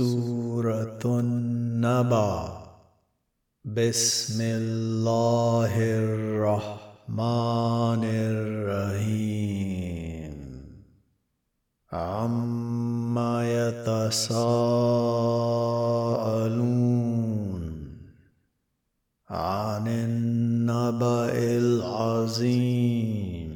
سورة النبع بسم الله الرحمن الرحيم. عما يتساءلون عن النبأ العظيم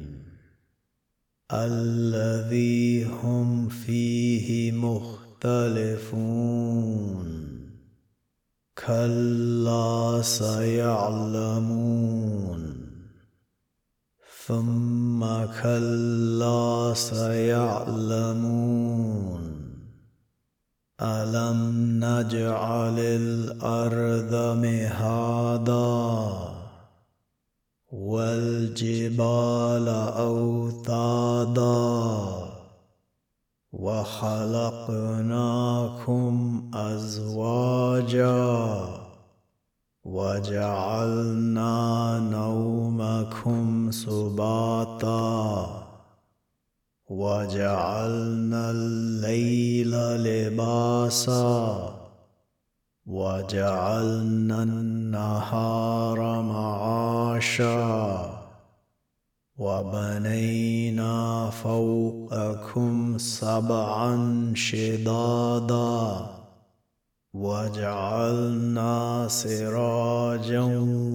الذي هم فيه مختلفون يختلفون. كلا سيعلمون. ثم كلا سيعلمون. ألم نجعل الأرض مهادا والجبال أوتادا وخلقناكم أزواجا وجعلنا نومكم سباتا وجعلنا الليل لباسا وجعلنا النهار معاشا وبنينا فوقكم سبعا شدادا وجعلنا سراجا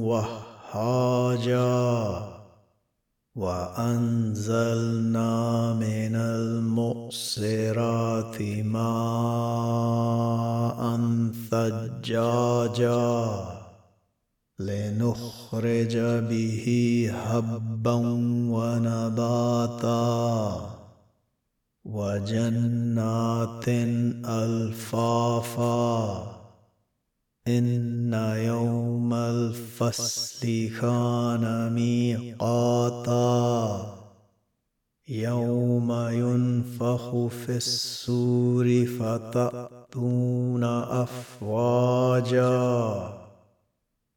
وهاجا وأنزلنا من المؤسرات ماء ثجاجا لنخرج به هبا ونباتا وجنات ألفافا. إن يوم الفصل كان ميقاتا. يوم ينفخ في السور فتأتون أفواجا.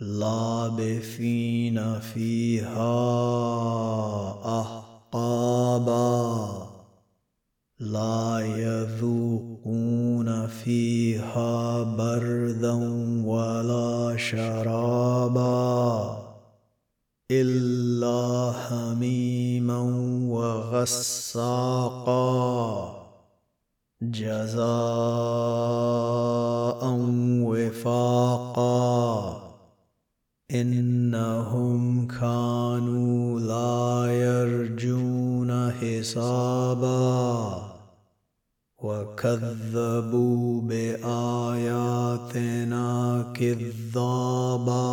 لابثين فيها أحقابا. لا يذوقون فيها بردا ولا شرابا. إلا حميما وغساقا. جزاء وفاقا. وكذبوا بآياتنا كذابا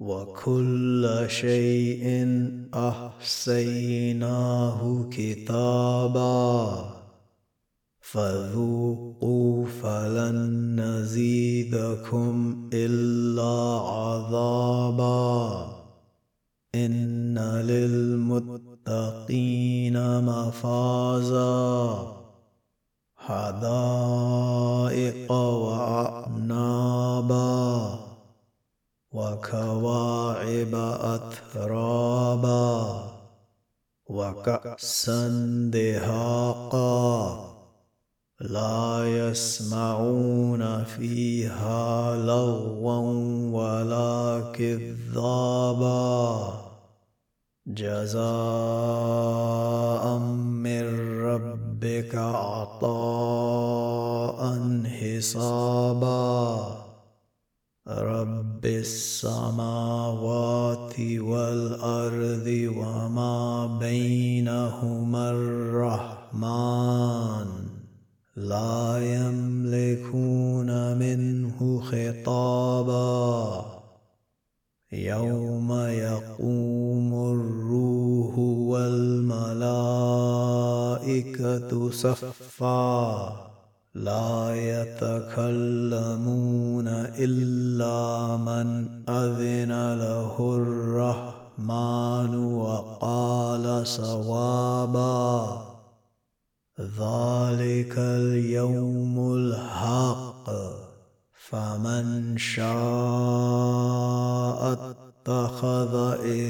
وكل شيء احصيناه كتابا فذوقوا فلن نزيدكم إلا عذابا إن للمتقين مفازا حدائق وأعنابا وكواعب أترابا وكأسا دهاقا لا يسمعون فيها لغوا ولا كذابا جزاء ربك عطاء حسابا. رب السماوات والأرض وما بينهما الرحمن. لا يملكون منه خطابا. يوم يقوم الروح صفا لا يتكلمون إلا من أذن له الرحمن وقال صوابا. ذلك اليوم الحق فمن شاء اتخذ إلى